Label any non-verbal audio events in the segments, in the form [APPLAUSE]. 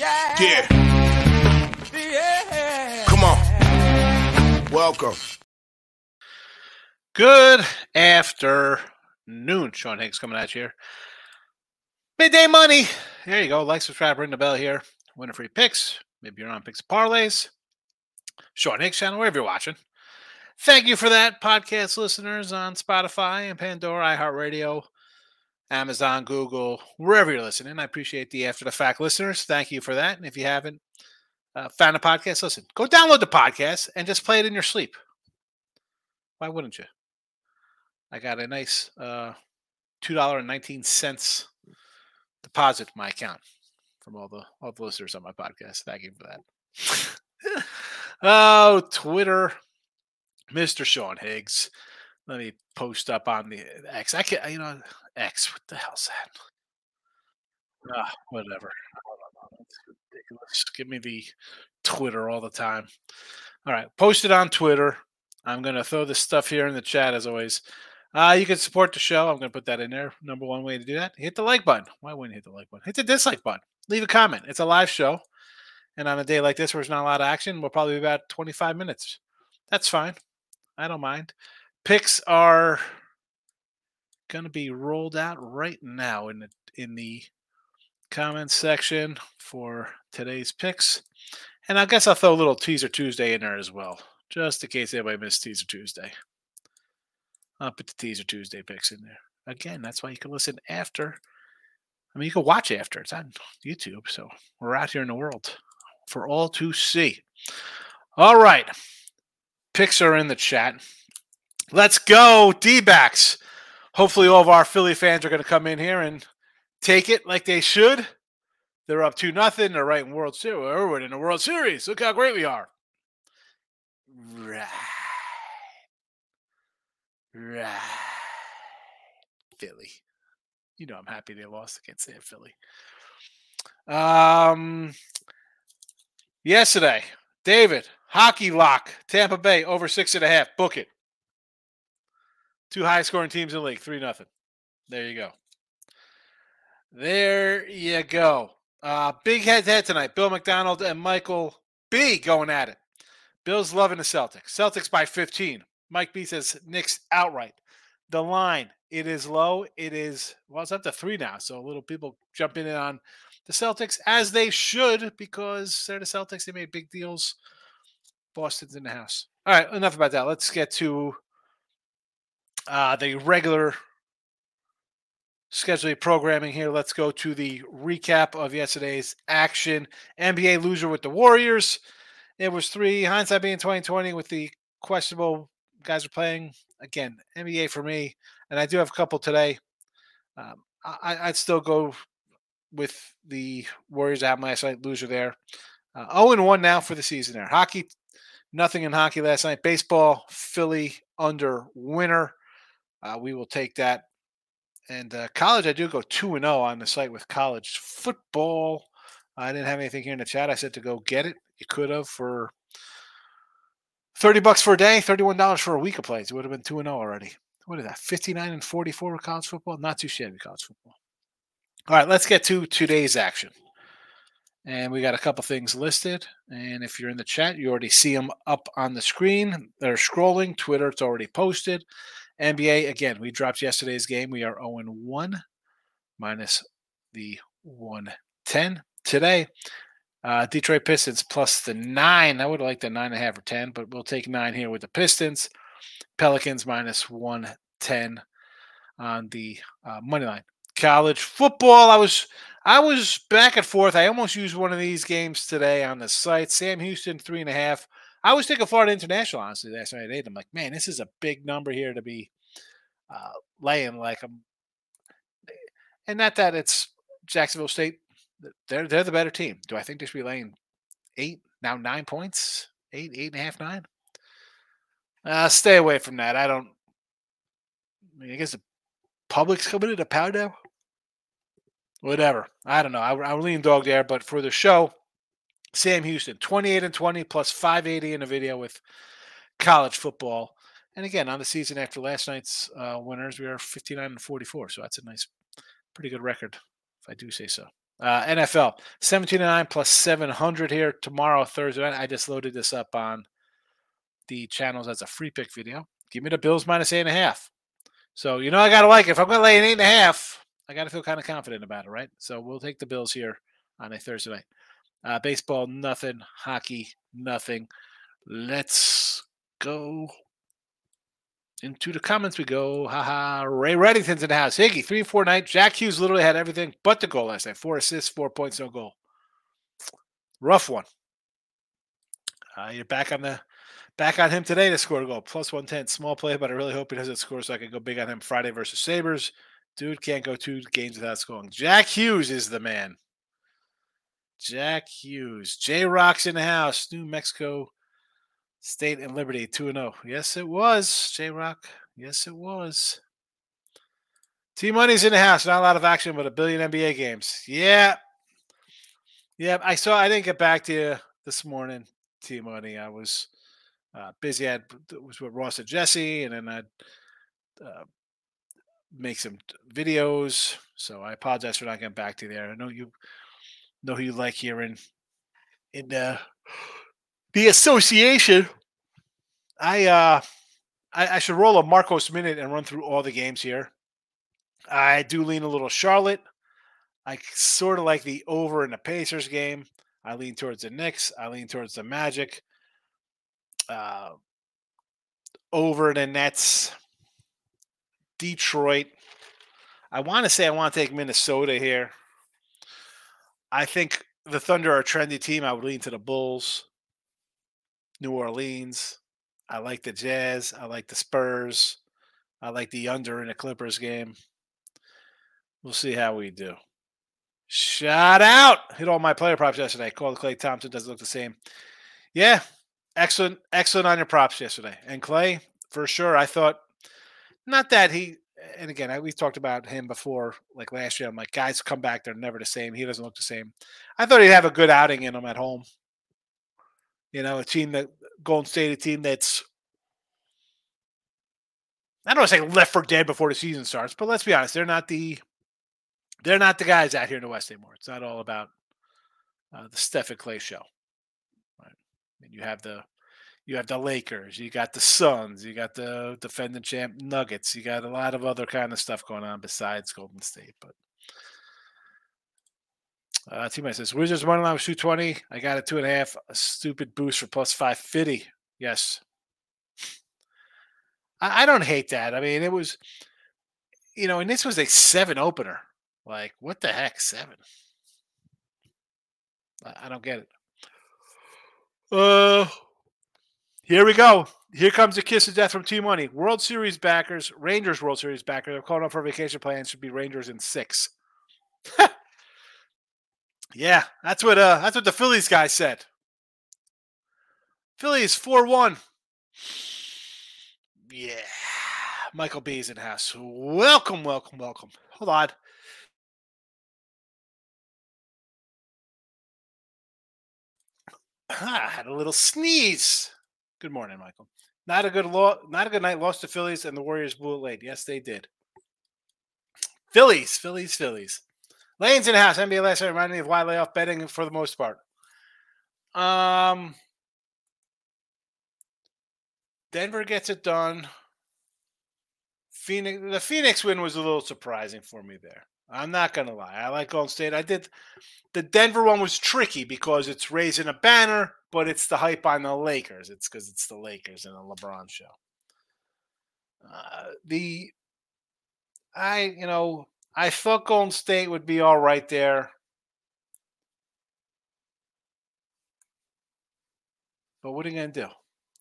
yeah. Yeah. Yeah. Come on. Welcome. Good afternoon. Sean Higgs coming at you here. Midday money. There you go. Like, subscribe, ring the bell here. Winning Free Picks. Maybe you're on picks parlays. Sean Higgs channel, wherever you're watching. Thank you for that, podcast listeners on Spotify and Pandora, iHeartRadio, Amazon, Google, wherever you're listening. I appreciate the after the fact listeners. Thank you for that. And if you haven't uh, found a podcast, listen, go download the podcast and just play it in your sleep. Why wouldn't you? I got a nice uh, $2.19 deposit in my account from all the all the listeners on my podcast. Thank you for that. [LAUGHS] oh, Twitter, Mr. Sean Higgs. Let me post up on the X. I can, you know, X. What the hell's that? Ah, whatever. Ridiculous. Give me the Twitter all the time. All right, post it on Twitter. I'm gonna throw this stuff here in the chat as always. Uh, you can support the show. I'm going to put that in there. Number one way to do that: hit the like button. Why wouldn't you hit the like button? Hit the dislike button. Leave a comment. It's a live show, and on a day like this where there's not a lot of action, we'll probably be about 25 minutes. That's fine. I don't mind. Picks are going to be rolled out right now in the in the comments section for today's picks, and I guess I'll throw a little teaser Tuesday in there as well, just in case anybody missed teaser Tuesday. I'll put the teaser Tuesday picks in there. Again, that's why you can listen after. I mean, you can watch after. It's on YouTube. So we're out here in the world for all to see. All right. Picks are in the chat. Let's go, D backs. Hopefully, all of our Philly fans are going to come in here and take it like they should. They're up to nothing. They're right in World Series. We're in the World Series. Look how great we are. Right. Right. Philly. You know I'm happy they lost against San Philly. Um yesterday, David, hockey lock, Tampa Bay over six and a half. Book it. Two high scoring teams in the league, three nothing. There you go. There you go. Uh, big head to head tonight. Bill McDonald and Michael B going at it. Bill's loving the Celtics. Celtics by 15. Mike B says Knicks outright. The line, it is low. It is, well, it's up to three now. So little people jumping in on the Celtics as they should because they're the Celtics. They made big deals. Boston's in the house. All right, enough about that. Let's get to uh, the regular scheduling programming here. Let's go to the recap of yesterday's action. NBA loser with the Warriors. It was three. Hindsight being 2020 with the questionable guys are playing. Again, NBA for me, and I do have a couple today. Um, I, would still go with the Warriors out last night, loser there. Uh, 0 and 1 now for the season there. Hockey, nothing in hockey last night. Baseball, Philly under winner. Uh, we will take that. And uh, college, I do go 2 and 0 on the site with college football. I didn't have anything here in the chat. I said to go get it. You could have for 30 bucks for a day, $31 for a week of plays. It would have been 2 and 0 already. What is that? 59 and 44 with college football? Not too shabby college football. All right, let's get to today's action. And we got a couple things listed. And if you're in the chat, you already see them up on the screen. They're scrolling. Twitter, it's already posted. NBA, again, we dropped yesterday's game. We are 0 1 minus the 110. Today, uh, Detroit Pistons plus the nine. I would like the nine and a half or 10, but we'll take nine here with the Pistons. Pelicans minus 110 on the uh, money line. College football. I was I was back and forth. I almost used one of these games today on the site. Sam Houston three and a half. I was thinking Florida International honestly last night. I'm like, man, this is a big number here to be uh, laying. Like I'm, and not that it's Jacksonville State they're they're the better team. Do I think they should be laying eight now nine points? Eight, eight and a half, nine? Uh, stay away from that. I don't. I, mean, I guess the public's coming into now. Whatever. I don't know. I, I lean dog there, but for the show, Sam Houston, 28 and 20 plus 580 in a video with college football. And again, on the season after last night's uh, winners, we are 59 and 44. So that's a nice, pretty good record, if I do say so. Uh, NFL 17 9 plus 700 here tomorrow, Thursday night. I just loaded this up on the channels as a free pick video. Give me the Bills minus eight and a half. So, you know, I got to like it. If I'm going to lay an eight and a half, I got to feel kind of confident about it, right? So we'll take the Bills here on a Thursday night. Uh, baseball, nothing. Hockey, nothing. Let's go into the comments we go. Haha. Ray Reddington's in the house. Higgy, three, four night. Jack Hughes literally had everything but the goal last night. Four assists, four points, no goal. Rough one. Uh, you're back on the back on him today to score a goal. Plus 110. Small play, but I really hope he doesn't score so I can go big on him Friday versus Sabres. Dude can't go two games without scoring. Jack Hughes is the man. Jack Hughes. J Rock's in the house. New Mexico State and Liberty 2 0. Yes, it was. J Rock. Yes, it was. T Money's in the house. Not a lot of action, but a billion NBA games. Yeah. Yeah. I saw, I didn't get back to you this morning, T Money. I was uh, busy. I was with Ross and Jesse, and then I'd uh, make some videos. So I apologize for not getting back to you there. I know you know who you like hearing in the the association. I uh I, I should roll a Marcos minute and run through all the games here. I do lean a little Charlotte. I sort of like the over in the Pacers game. I lean towards the Knicks. I lean towards the Magic. Uh, over the Nets. Detroit. I want to say I want to take Minnesota here. I think the Thunder are a trendy team. I would lean to the Bulls. New Orleans. I like the Jazz. I like the Spurs. I like the under in the Clippers game. We'll see how we do. Shout out. Hit all my player props yesterday. Called Klay Thompson. Doesn't look the same. Yeah. Excellent. Excellent on your props yesterday. And Klay, for sure. I thought, not that he, and again, we talked about him before, like last year. I'm like, guys come back. They're never the same. He doesn't look the same. I thought he'd have a good outing in him at home. You know, a team that Golden State, a team that's I don't want to say left for dead before the season starts, but let's be honest, they're not the they're not the guys out here in the West anymore. It's not all about uh, the Steph and Klay show. Right? I mean, you have the you have the Lakers, you got the Suns, you got the defending champ Nuggets, you got a lot of other kind of stuff going on besides Golden State. But uh, teammate says Wizards money line was two twenty. I got a two and a half. A stupid boost for plus five fifty. Yes, I, I don't hate that. I mean, it was, you know, and this was a seven opener. Like, what the heck, seven? I, I don't get it. Uh, here we go. Here comes a kiss of death from T Money. World Series backers, Rangers World Series backers. They're calling up for vacation plans. Should be Rangers in six. [LAUGHS] Yeah, that's what uh that's what the Phillies guy said. Phillies 4-1. Yeah. Michael B is in house. Welcome, welcome, welcome. Hold on. Ah, I had a little sneeze. Good morning, Michael. Not a good lo- not a good night. Lost to Phillies and the Warriors blew it late. Yes, they did. Phillies, Phillies, Phillies. Lane's in the house. NBA last night reminded me of why layoff betting for the most part. Um, Denver gets it done. Phoenix, the Phoenix win was a little surprising for me there. I'm not gonna lie. I like Golden State. I did. The Denver one was tricky because it's raising a banner, but it's the hype on the Lakers. It's because it's the Lakers and the LeBron show. Uh, the I, you know, I thought Golden State would be all right there. But what are you going to do?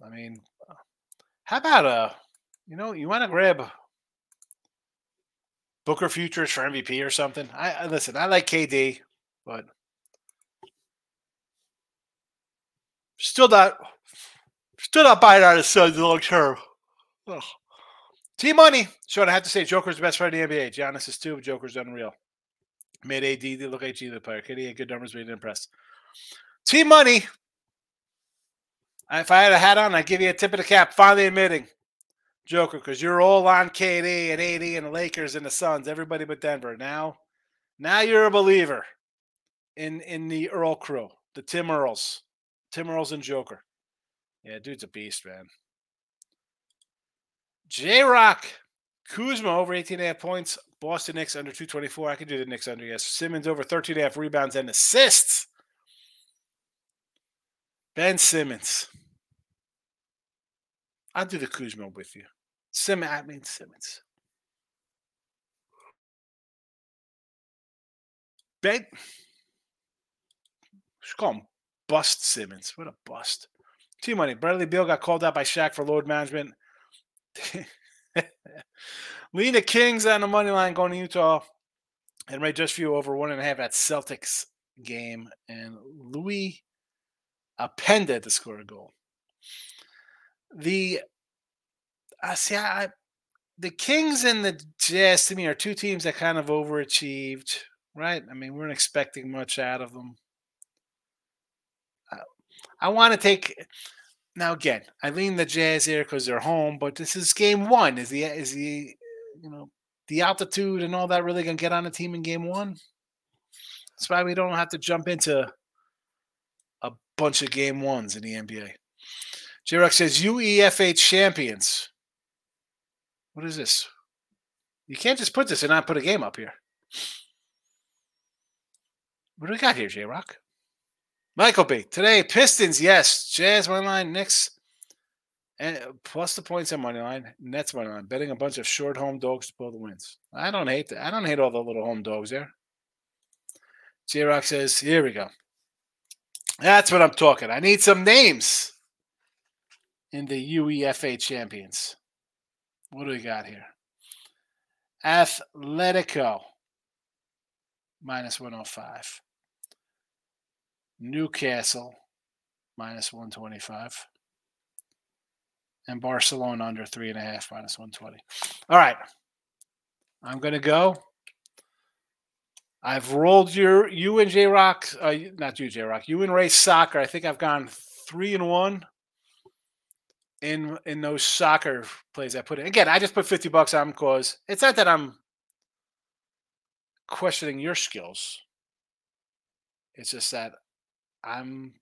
I mean, how about a, you know, you want to grab Booker futures for MVP or something? I, I listen. I like KD, but still not, still not buying out his Suns long term. Ugh. T Money. Sean, I have to say, Joker's the best player in the NBA. Giannis is too. But Joker's unreal. Made AD look AG the player. KD had good numbers, but he didn't impress. T Money. If I had a hat on, I'd give you a tip of the cap. Finally admitting, Joker, because you're all on KD and AD and the Lakers and the Suns, everybody but Denver. Now, now you're a believer. in in the Earl crew, the Tim Earls, Tim Earls and Joker. Yeah, dude's a beast, man. J Rock, Kuzma over 18 and a half points. Boston Knicks under 224. I could do the Knicks under, yes. Simmons over 13 and a half rebounds and assists. Ben Simmons. I'll do the Kuzma with you. Simmons, I mean Simmons. Ben, just call him Bust Simmons. What a bust. T money. Bradley Beal got called out by Shaq for load management. [LAUGHS] Lena Kings on the money line going to Utah. And Ray just view over one and a half at Celtics game. And Louis Appenda to score a goal. The I see I the Kings and the Jazz to me are two teams that kind of overachieved, right? I mean, we weren't expecting much out of them. I, I want to take now again. I lean the Jazz here because they're home, but this is game one. Is the is the you know the altitude and all that really gonna get on a team in game one? That's why we don't have to jump into a bunch of game ones in the NBA. J Rock says UEFA champions. What is this? You can't just put this and not put a game up here. What do we got here, J Rock? Michael B. Today, Pistons, yes. Jazz money line, Knicks, and plus the points on money line. Nets money line. Betting a bunch of short home dogs to pull the wins. I don't hate that. I don't hate all the little home dogs there. J Rock says, here we go. That's what I'm talking. I need some names in the UEFA champions. What do we got here? Atletico minus 105. Newcastle minus 125. And Barcelona under three and a half minus 120. All right. I'm going to go. I've rolled your you and J Rock, uh, not you J Rock, you and Ray Soccer. I think I've gone three and one in in those soccer plays I put in. Again, I just put fifty bucks on because it's not that I'm questioning your skills. It's just that I'm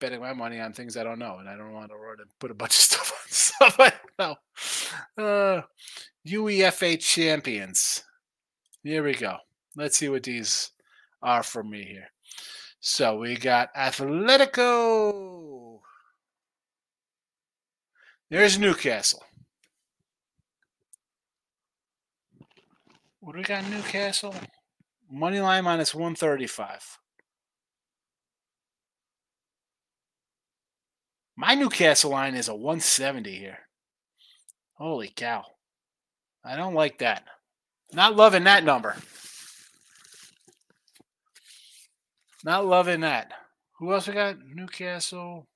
betting my money on things I don't know, and I don't want to put a bunch of [LAUGHS] stuff on stuff I don't know. Uh, UEFA champions. Here we go. Let's see what these are for me here. So we got Atletico. There's Newcastle. What do we got Newcastle? Money line minus 135. My Newcastle line is a 170 here. Holy cow. I don't like that. Not loving that number. Not loving that. Who else we got? Newcastle.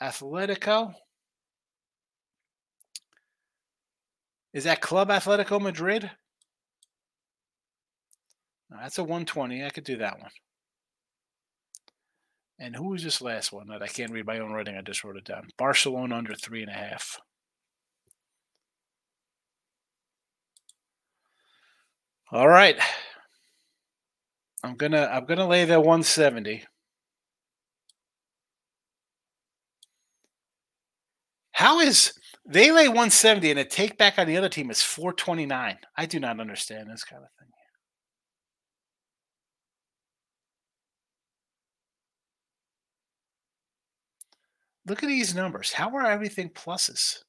Atletico. Is that Club Atletico Madrid? that's a 120. I could do that one. And who was this last one that I can't read my own writing? I just wrote it down. Barcelona under three and a half. All right. I'm gonna I'm gonna lay the 170. How is they lay 170 and a take back on the other team is 429? I do not understand this kind of thing. Look at these numbers. How are everything pluses?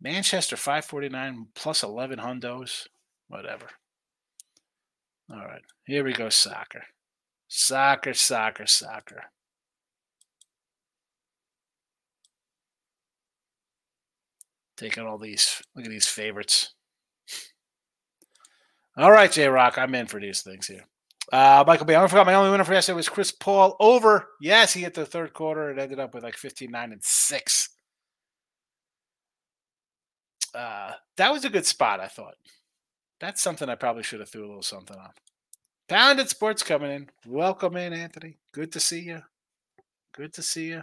Manchester 549 plus 11 hundos. Whatever. All right. Here we go. Soccer. Soccer, soccer, soccer. Taking all these. Look at these favorites. All right, J Rock. I'm in for these things here. Uh, Michael B. I forgot my only winner for yesterday was Chris Paul over. Yes, he hit the third quarter. It ended up with like 15, 9, and 6. Uh, that was a good spot, I thought. That's something I probably should have threw a little something on. Pounded Sports coming in. Welcome in, Anthony. Good to see you. Good to see you.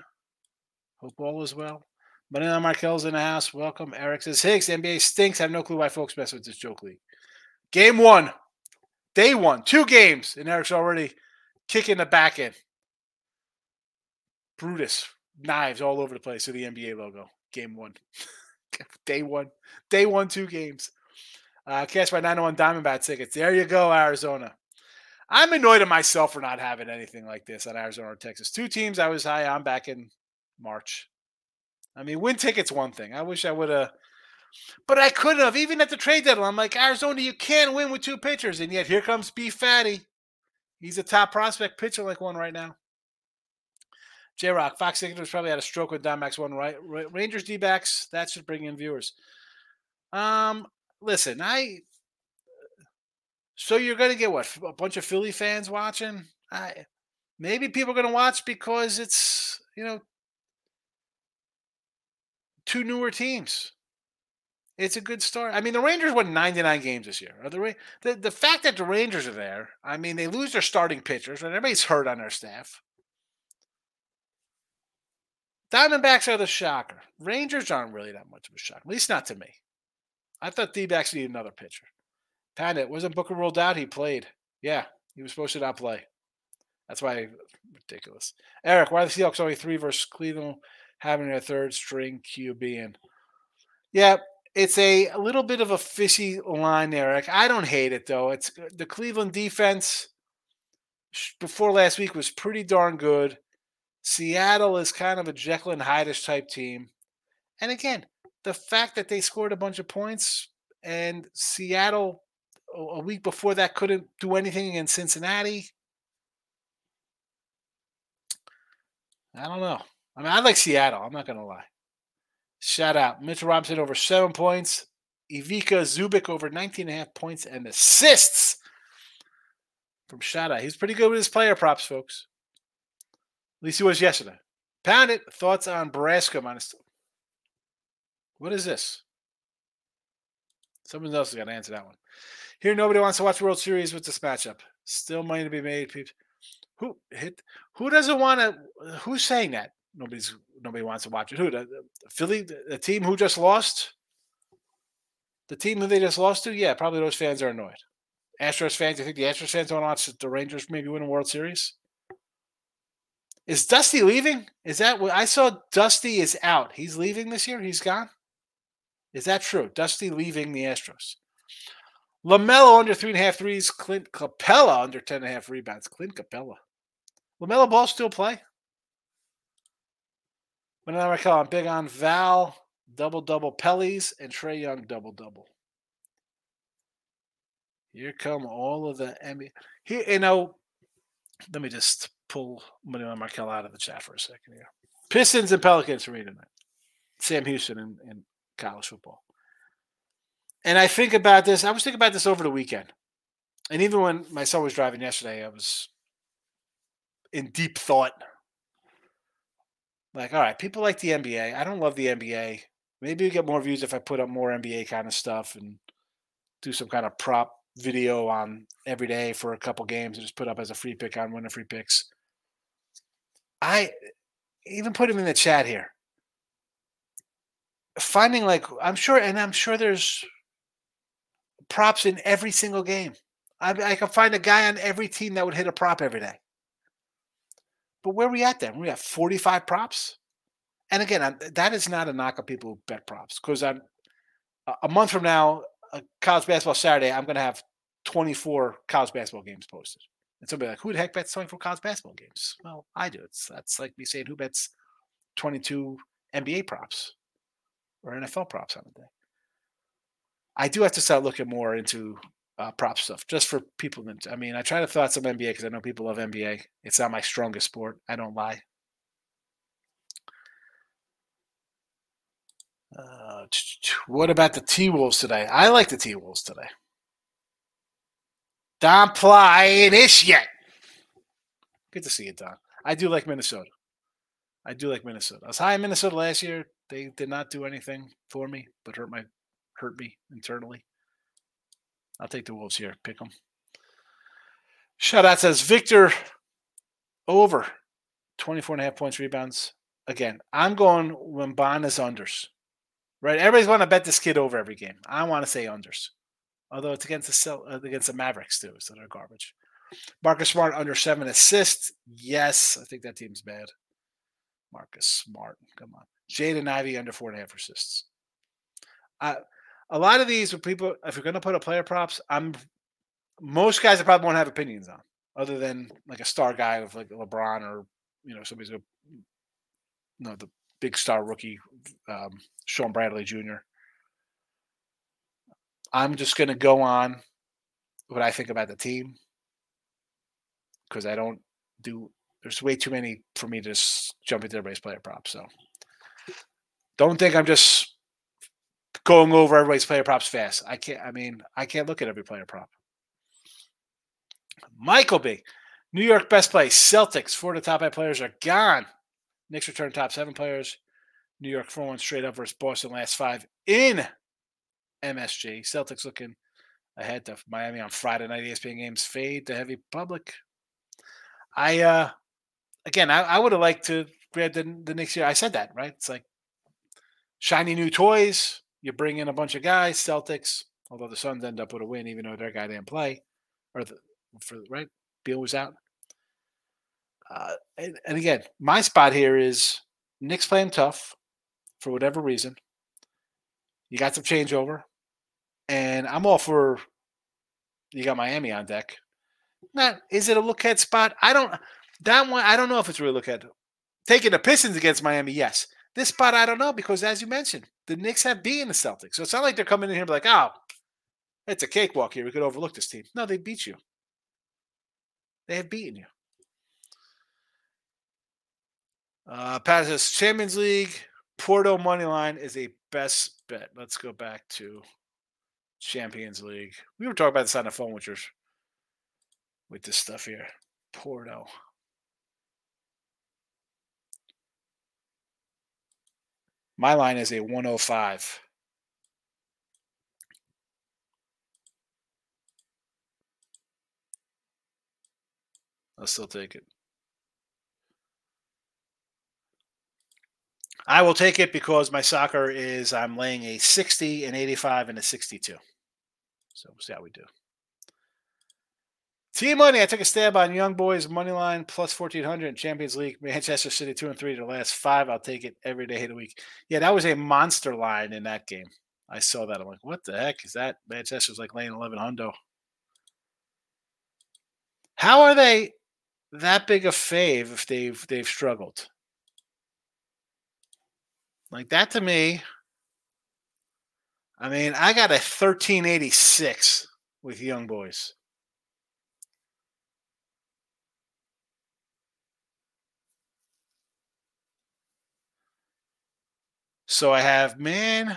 Hope all is well. Moneyline Markel's in the house. Welcome. Eric says, Higgs, NBA stinks. I have no clue why folks mess with this joke league. Game one. Day one, two games, and Eric's already kicking the back end. Brutus, knives all over the place with the NBA logo. Game one. [LAUGHS] Day one. Day one, two games. Uh, cash by 901 Diamondback tickets. There you go, Arizona. I'm annoyed at myself for not having anything like this on Arizona or Texas. Two teams I was high on back in March. I mean, win tickets one thing. I wish I would have, but I couldn't have. Even at the trade deadline, I'm like Arizona, you can't win with two pitchers, and yet here comes B Fatty. He's a top prospect pitcher like one right now. J Rock, Fox Signatures probably had a stroke with Diamondbacks one right. Rangers D backs, that should bring in viewers. Um, listen, I so you're gonna get what a bunch of Philly fans watching? I maybe people are gonna watch because it's you know two newer teams. It's a good start. I mean, the Rangers won 99 games this year. The, the the fact that the Rangers are there? I mean, they lose their starting pitchers, and everybody's hurt on their staff. Diamondbacks are the shocker. Rangers aren't really that much of a shock, at least not to me. I thought D-backs need another pitcher. Panda, wasn't Booker ruled out? He played. Yeah, he was supposed to not play. That's why ridiculous. Eric, why are the Seahawks only three versus Cleveland having a third string QB in? Yeah, it's a, a little bit of a fishy line, Eric. I don't hate it though. It's uh, the Cleveland defense before last week was pretty darn good. Seattle is kind of a Jekyll and Hyde type team. And again, the fact that they scored a bunch of points and Seattle a week before that couldn't do anything against Cincinnati. I don't know. I mean, I like Seattle. I'm not going to lie. Shout out. Mitchell Robinson over seven points. Ivica Zubac over 19 and a half points and assists from shout out. He's pretty good with his player props, folks. At least he was yesterday. Pound it. Thoughts on Brasco minus. What is this? Someone else has got to answer that one. Here, nobody wants to watch World Series with this matchup. Still money to be made, peeps. Who hit? Who doesn't want to? Who's saying that? Nobody's. Nobody wants to watch it. Who? The, the Philly, the, the team who just lost. The team who they just lost to. Yeah, probably those fans are annoyed. Astros fans. you think the Astros fans don't watch the Rangers maybe win a World Series. Is Dusty leaving? Is that what I saw? Dusty is out. He's leaving this year. He's gone. Is that true? Dusty leaving the Astros. LaMelo under three and a half threes. Clint Capela under ten and a half rebounds. Clint Capela. LaMelo Ball still play? When I recall, I'm big on Val, double double Pellies, and Trae Young double double. Here come all of the NBA. Here, you know, let me just pull Manuel Markel out of the chat for a second here. Pistons and Pelicans for me. Sam Houston in, in college football. And I think about this. I was thinking about this over the weekend. And even when my son was driving yesterday, I was in deep thought. Like, all right, people like the NBA. I don't love the NBA. Maybe you get more views if I put up more NBA kind of stuff and do some kind of prop video on every day for a couple games and just put up as a free pick on Winning Free Picks. I even put him in the chat here. Finding like I'm sure, and I'm sure there's props in every single game. I, I can find a guy on every team that would hit a prop every day. But where are we at then? We have 45 props. And again, I'm, that is not a knock on people who bet props because I'm a month from now, a college basketball Saturday, I'm going to have 24 college basketball games posted. And somebody like, who the heck bets 24 college basketball games? Well, I do. It's that's like me saying who bets 22 NBA props or NFL props on a day. I do have to start looking more into uh, prop stuff just for people. I mean, I try to throw out some NBA because I know people love NBA. It's not my strongest sport. I don't lie. Uh, what about the T Wolves today? I like the T Wolves today. Don playing ish yet. Good to see you, Don. I do like Minnesota. I do like Minnesota. I was high in Minnesota last year. They did not do anything for me, but hurt my hurt me internally. I'll take the Wolves here. Pick them. Shout out says Victor over 24 and a half points rebounds. Again, I'm going Wembanyama's unders. Right? Everybody's going to bet this kid over every game. I want to say unders. Although it's against the uh, against the Mavericks too, so they're garbage. Marcus Smart under seven assists. Yes, I think that team's bad. Marcus Smart, come on. Jaden Ivey under four and a half assists. Uh, a lot of these, people, if you're going to put a player props, I'm most guys I probably won't have opinions on, other than like a star guy of like LeBron or you know somebody's a you know the big star rookie, um, Shawn Bradley Jr. I'm just going to go on what I think about the team because I don't do. There's way too many for me to just jump into everybody's player props. So don't think I'm just going over everybody's player props fast. I can't. I mean, I can't look at every player prop. Michael B. New York best play. Celtics. Four of the top five players are gone. Knicks return top seven players. New York 4 1 straight up versus Boston last five in MSG. Celtics looking ahead to Miami on Friday night. ESPN games fade to heavy public. I, uh, again, I, I would have liked to grab the, the next year. I said that, right? It's like shiny new toys. You bring in a bunch of guys, Celtics, although the Suns end up with a win, even though their guy didn't play. Or, the, for right? Beal was out. Uh, and, and again, my spot here is Knicks playing tough for whatever reason. You got some changeover, and I'm all for. You got Miami on deck. Not is it a look ahead spot? I don't. That one I don't know if it's really look ahead. Taking the Pistons against Miami, yes. This spot I don't know because as you mentioned, the Knicks have beaten the Celtics, so it's not like they're coming in here like, oh, it's a cakewalk here. We could overlook this team. No, they beat you. They have beaten you. Uh, Pat Champions League Porto money line is a best bet. Let's go back to Champions League. We were talking about this on the phone with yours with this stuff here. Porto. My line is a 105. I'll still take it. I will take it because my soccer is I'm laying a 60, an 85, and a 62. So we'll see how we do. Team money. I took a stab on Young Boys money line plus 1400 Champions League. Manchester City two and three to the last five. I'll take it every day of the week. Yeah, that was a monster line in that game. I saw that. I'm like, what the heck is that? Manchester's like laying 11 hundo. How are they that big a fave if they've they've struggled? Like that to me. I mean, I got a 1386 with Young Boys. So I have man.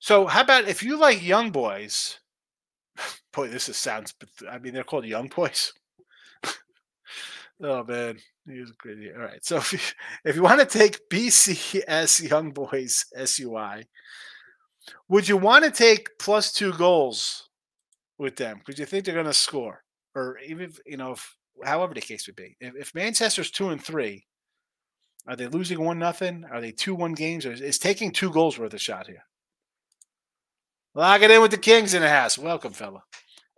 So how about if you like Young Boys? [LAUGHS] Boy, this is sounds. I mean, they're called Young Boys. [LAUGHS] oh man, he great. All right. So [LAUGHS] if you, if you want to take BCS Young Boys SUI, would you want to take plus two goals with them? Because you think they're going to score, or even you know, if, however the case would be. If, if Manchester's two and three, are they losing one nothing? Are they two one games? Or is, is taking two goals worth a shot here? Lock it in with the Kings in the house. Welcome, fella.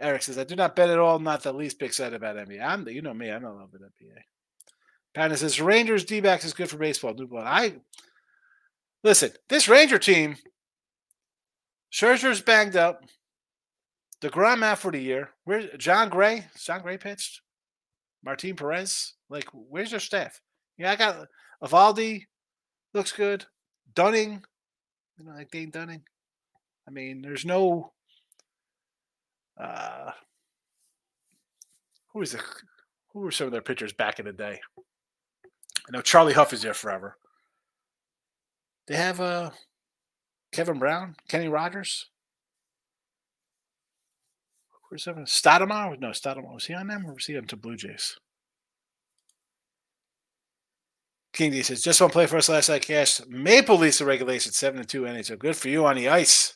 Eric says, I do not bet at all, not the least bit excited about NBA. I'm the, you know me, I'm a not loving NBA. Patton says Rangers D backs is good for baseball. New blood. I listen, this Ranger team, Scherzer's banged up. The DeGrom out for the year. Where's Jon Gray? Jon Gray pitched? Martin Perez? Like, where's their staff? Yeah, I got Eovaldi looks good. Dunning, you know, like Dane Dunning. I mean, there's no uh who is the who were some of their pitchers back in the day? I know Charlie Hough is there forever. They have uh Kevin Brown, Kenny Rogers. Where's that? Stoudemire? No, Stoudemire. Was he on them or was he on to Blue Jays? King D says, just one play for us last night, Cash. Maple Leafs the regulation, 7 and 2 NHL. Good for you on the ice.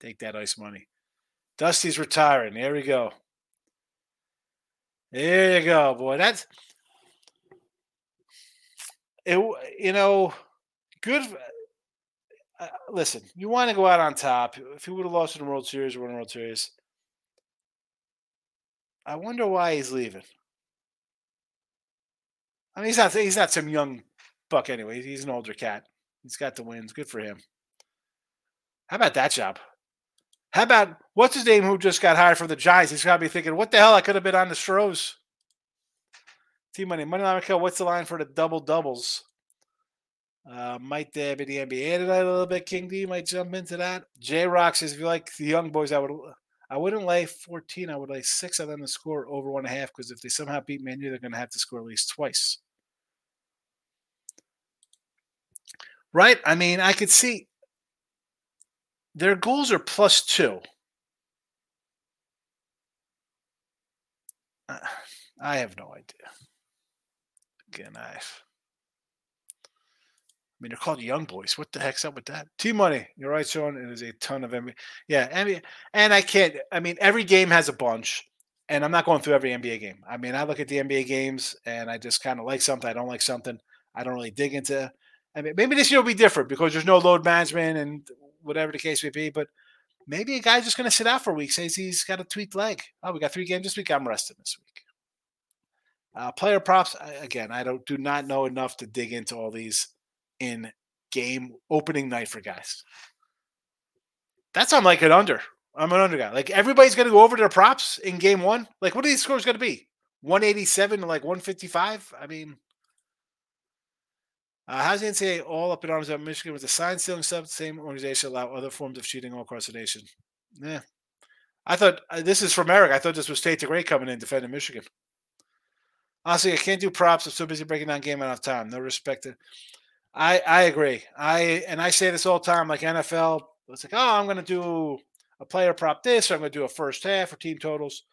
Take that ice money. Dusty's retiring. There we go. There you go, boy. That's it. You know, good. uh, listen, you want to go out on top. If he would have lost in the World Series or won the World Series, I wonder why he's leaving. I mean, he's not he's not some young buck anyway. He's an older cat. He's got the wins. Good for him. How about that job? How about what's his name who just got hired for the Giants? He's got to be thinking, what the hell? I could have been on the Stros. Team money. Money line. What's the line for the double doubles? Uh, might there be the NBA tonight a little bit? King D might jump into that. J Rock says, if you like the young boys, I would I wouldn't lay 14. I would lay six of them to score over one and a half because if they somehow beat Manu, they're going to have to score at least twice. Right? I mean, I could see their goals are plus two. I have no idea. Again, I. I mean, they're called young boys. What the heck's up with that? T money. You're right, Sean. It is a ton of NBA. Yeah, NBA, and I can't. I mean, every game has a bunch, and I'm not going through every NBA game. I mean, I look at the NBA games, and I just kind of like something. I don't like something. I don't really dig into. I mean, maybe this year will be different because there's no load management and whatever the case may be. But maybe a guy's just going to sit out for a week. Says he's got a tweaked leg. Oh, we got three games this week. I'm resting this week. Uh, player props again. I don't do not know enough to dig into all these in game opening night for guys. That's I'm like an under. I'm an under guy. Like everybody's going to go over their props in game one. Like what are these scores going to be? 187 to like 155. I mean, uh, how's the NCAA all up in arms about Michigan with the sign stealing stuff? The same organization allow other forms of cheating all across the nation. Yeah, I thought uh, this is from Eric. I thought this was Tate the Great coming in defending Michigan. Honestly, I can't do props. I'm so busy breaking down game enough time. No respect to. I I agree. I and I say this all the time. Like NFL, it's like, oh, I'm going to do a player prop this, or I'm going to do a first half or team totals.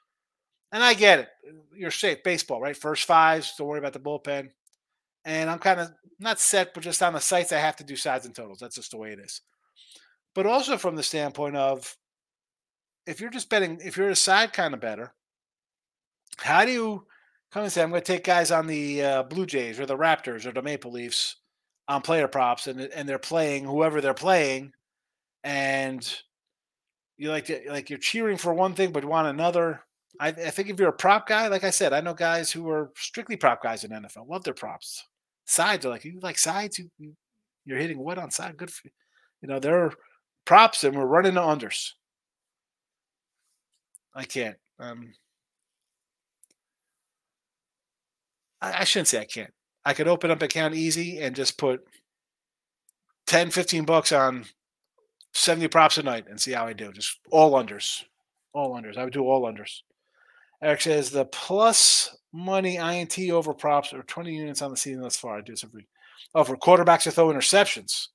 And I get it. You're safe. Baseball, right? First fives. Don't worry about the bullpen. And I'm kind of not set, but just on the sites, I have to do sides and totals. That's just the way it is. But also from the standpoint of if you're just betting, if you're a side kind of better, how do you come and say, I'm going to take guys on the uh, Blue Jays or the Raptors or the Maple Leafs on player props and, and they're playing whoever they're playing and you like to, like you're cheering for one thing but want another. I, I think if you're a prop guy, like I said, I know guys who are strictly prop guys in NFL, love their props. Sides are like you like sides, you, you're hitting what on side? Good for you. You know, they're props and we're running the unders. I can't. Um, I, I shouldn't say I can't. I could open up account easy and just put 10, 15 bucks on 70 props a night and see how I do. Just all unders. All unders. I would do all unders. Eric says the plus money INT over props or 20 units on the season thus far. I do. Oh, for quarterbacks to throw interceptions.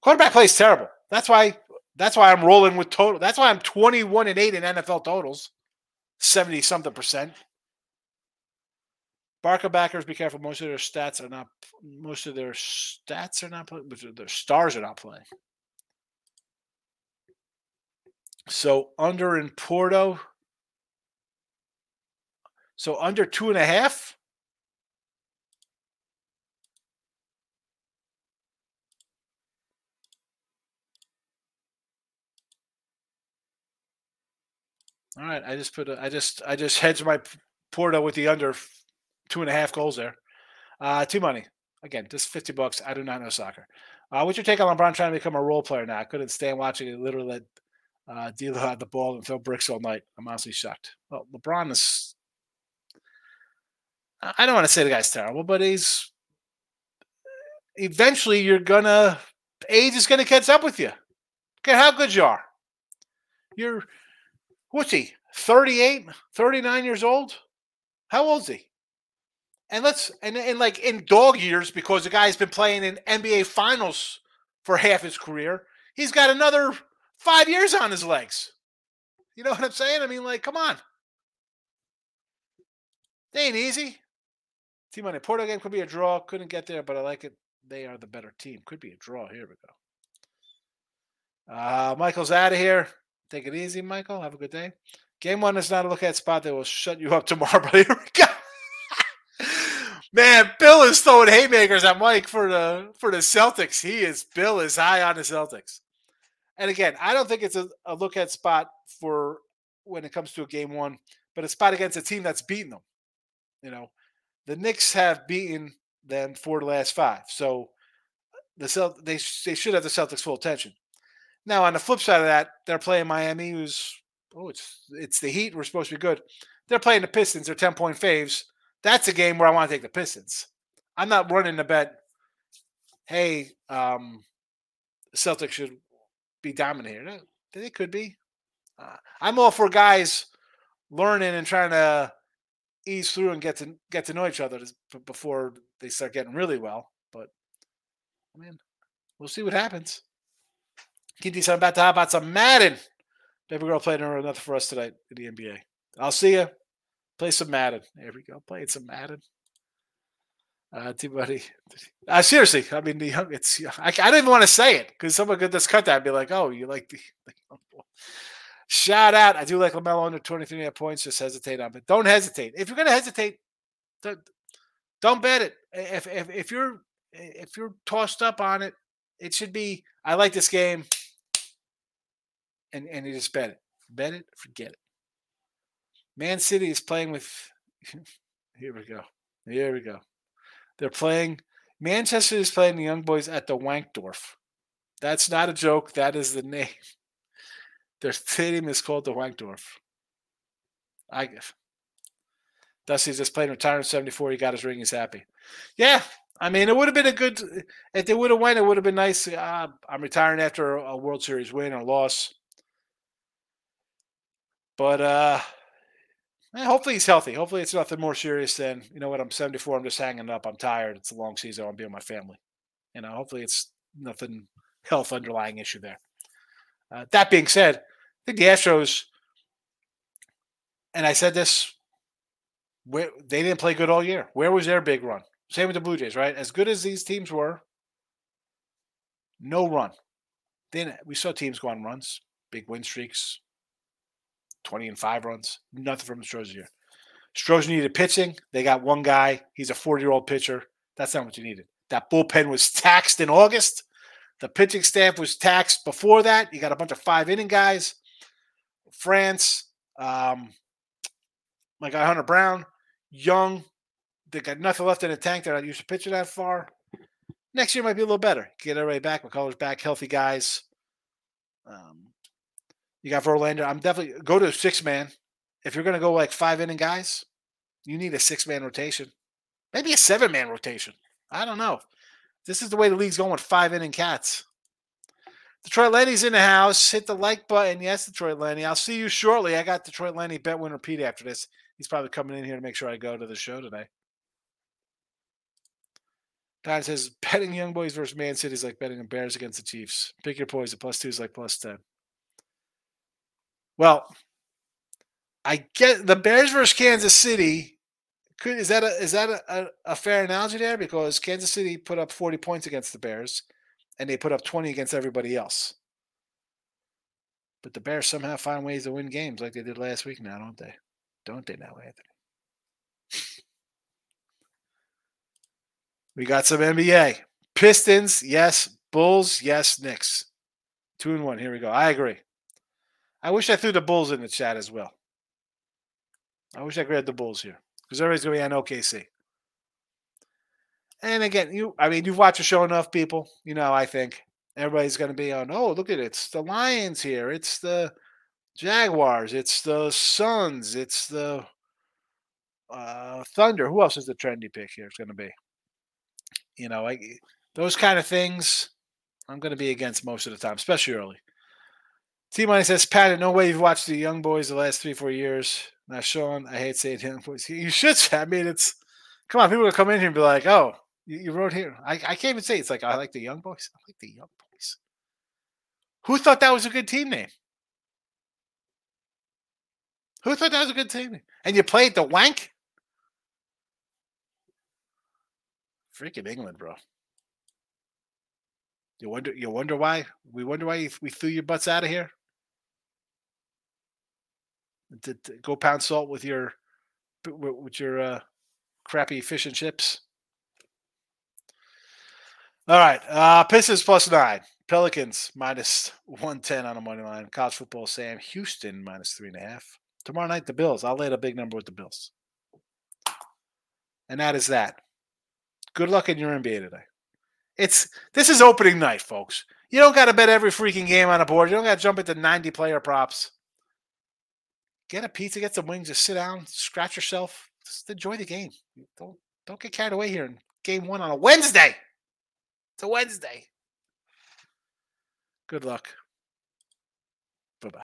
Quarterback plays terrible. That's why that's why I'm rolling with total. That's why I'm 21 and 8 in NFL totals. 70 something percent. Barca backers, be careful. Most of their stats are not. Most of their stats are not playing. Their stars are not playing. So under in Porto. So under two and a half. All right, I just put a, I just I just [LAUGHS] hedged my Porto with the under two and a half goals there. Uh, two money. Again, just 50 bucks. I do not know soccer. Uh, what's your take on LeBron trying to become a role player now? I couldn't stand watching it literally uh, D'Lo [LAUGHS] have the ball and throw bricks all night. I'm honestly shocked. Well, LeBron is. I don't want to say the guy's terrible, but he's. Eventually, you're gonna. Age is gonna catch up with you. Look how good you are. You're. What's he? 38, 39 years old? How old is he? And let's and, and like in dog years, because the guy's been playing in NBA finals for half his career, he's got another five years on his legs. You know what I'm saying? I mean, like, come on. They ain't easy. Team on a Porto game could be a draw. Couldn't get there, but I like it. They are the better team. Could be a draw. Here we go. Uh, Michael's out of here. Take it easy, Michael. Have a good day. Game one is not a look at spot that will shut you up [LAUGHS] tomorrow, but here we go. [LAUGHS] Man, Bill is throwing haymakers at Mike for the for the Celtics. He is Bill is high on the Celtics. And again, I don't think it's a, a look at spot for when it comes to a game one, but a spot against a team that's beaten them. You know, the Knicks have beaten them for the last five. So the Celt- they, they should have the Celtics full attention. Now, on the flip side of that, they're playing Miami, who's oh, it's it's the Heat. We're supposed to be good. They're playing the Pistons. They're ten point faves. That's a game where I want to take the Pistons. I'm not running the bet. Hey, um, Celtics should be dominated. They could be. Uh, I'm all for guys learning and trying to ease through and get to get to know each other before they start getting really well. But I mean, we'll see what happens. Kitty, I'm about to hop about some Madden. Baby girl played another for us tonight in the NBA. I'll see you. Play some Madden. There we go. Playing some Madden. Uh, buddy. [LAUGHS] Uh, seriously, I mean, the young. it's I, I didn't even want to say it because someone could just cut that and be like, "Oh, you like the." [LAUGHS] Shout out! I do like LaMelo under 23 points. Just hesitate on it. Don't hesitate. If you're going to hesitate, don't, bet it. If, if if you're if you're tossed up on it, it should be. I like this game, and and you just bet it. Bet it. Forget it. Man City is playing with. [LAUGHS] Here we go. Here we go. They're playing. Manchester is playing the Young Boys at the Wankdorf. That's not a joke. That is the [LAUGHS] name. Their stadium is called the Wankdorf. I guess. Dusty just played retirement 74. He got his ring. He's happy. Yeah. I mean, it would have been a good. If they would have won, it would have been nice. Uh, I'm retiring after a World Series win or loss. But uh, eh, hopefully he's healthy. Hopefully it's nothing more serious than, you know what, I'm 74. I'm just hanging up. I'm tired. It's a long season. I want to be with my family. You know, hopefully it's nothing health underlying issue there. Uh, that being said, the Astros, and I said this, where, they didn't play good all year. Where was their big run? Same with the Blue Jays, right? As good as these teams were, no run. Then we saw teams go on runs, big win streaks, 20 and 5 runs. Nothing from Strozier. Strozier needed pitching. They got one guy. He's a 40 year old pitcher. That's not what you needed. That bullpen was taxed in August. The pitching staff was taxed before that. You got a bunch of five inning guys. France, um, my guy Hunter Brown, young. They got nothing left in the tank. They're not used to pitching that far. Next year might be a little better. Get everybody back. McCullers back, healthy guys. Um, you got Verlander. I'm definitely go to six man. If you're going to go like five inning guys, you need a six man rotation, maybe a seven man rotation. I don't know. This is the way the league's going with five inning cats. Detroit Lenny's in the house. Hit the like button. Yes, Detroit Lenny. I'll see you shortly. I got Detroit Lenny bet winner Pete after this. He's probably coming in here to make sure I go to the show today. Don says betting Young Boys versus Man City is like betting the Bears against the Chiefs. Pick your poison. Plus two is like plus ten. Well, I get the Bears versus Kansas City. Could is that a is that a, a, a, fair analogy there? Because Kansas City put up 40 points against the Bears, and they put up 20 against everybody else. But the Bears somehow find ways to win games like they did last week now, don't they? Don't they now, Anthony? We got some NBA. Pistons, yes. Bulls, yes. Knicks. Two and one. Here we go. I agree. I wish I threw the Bulls in the chat as well. I wish I grabbed the Bulls here because everybody's going to be on OKC. And again, you, I mean, you've watched the show enough, people. You know, I think everybody's going to be on. Oh, look at it! It's the Lions here. It's the Jaguars. It's the Suns. It's the uh, Thunder. Who else is the trendy pick here? It's going to be. You know, I, those kind of things. I'm going to be against most of the time, especially early. T Money says, Pat, no way you've watched the Young Boys the last three, four years. Now, Sean, I hate saying Young Boys. You should. I mean, it's come on. People will come in here and be like, "Oh, you, you wrote here." I, I can't even say it. it's like I like the Young Boys. I like the Young Boys. Who thought that was a good team name? Who thought that was a good team name? And you played the wank? Freaking England, bro. You wonder. You wonder why? We wonder why we threw your butts out of here to, to go pound salt with your with your uh, crappy fish and chips. All right. Uh, Pistons plus nine. Pelicans minus 110 on the money line. College football, Sam. Houston minus three and a half. Tomorrow night, the Bills. I'll lay a big number with the Bills. And that is that. Good luck in your NBA today. It's this is opening night, folks. You don't got to bet every freaking game on a board. You don't got to jump into 90 player props. Get a pizza, get some wings, just sit down, scratch yourself, just enjoy the game. Don't don't get carried away here in game one on a Wednesday. A Wednesday. Good luck.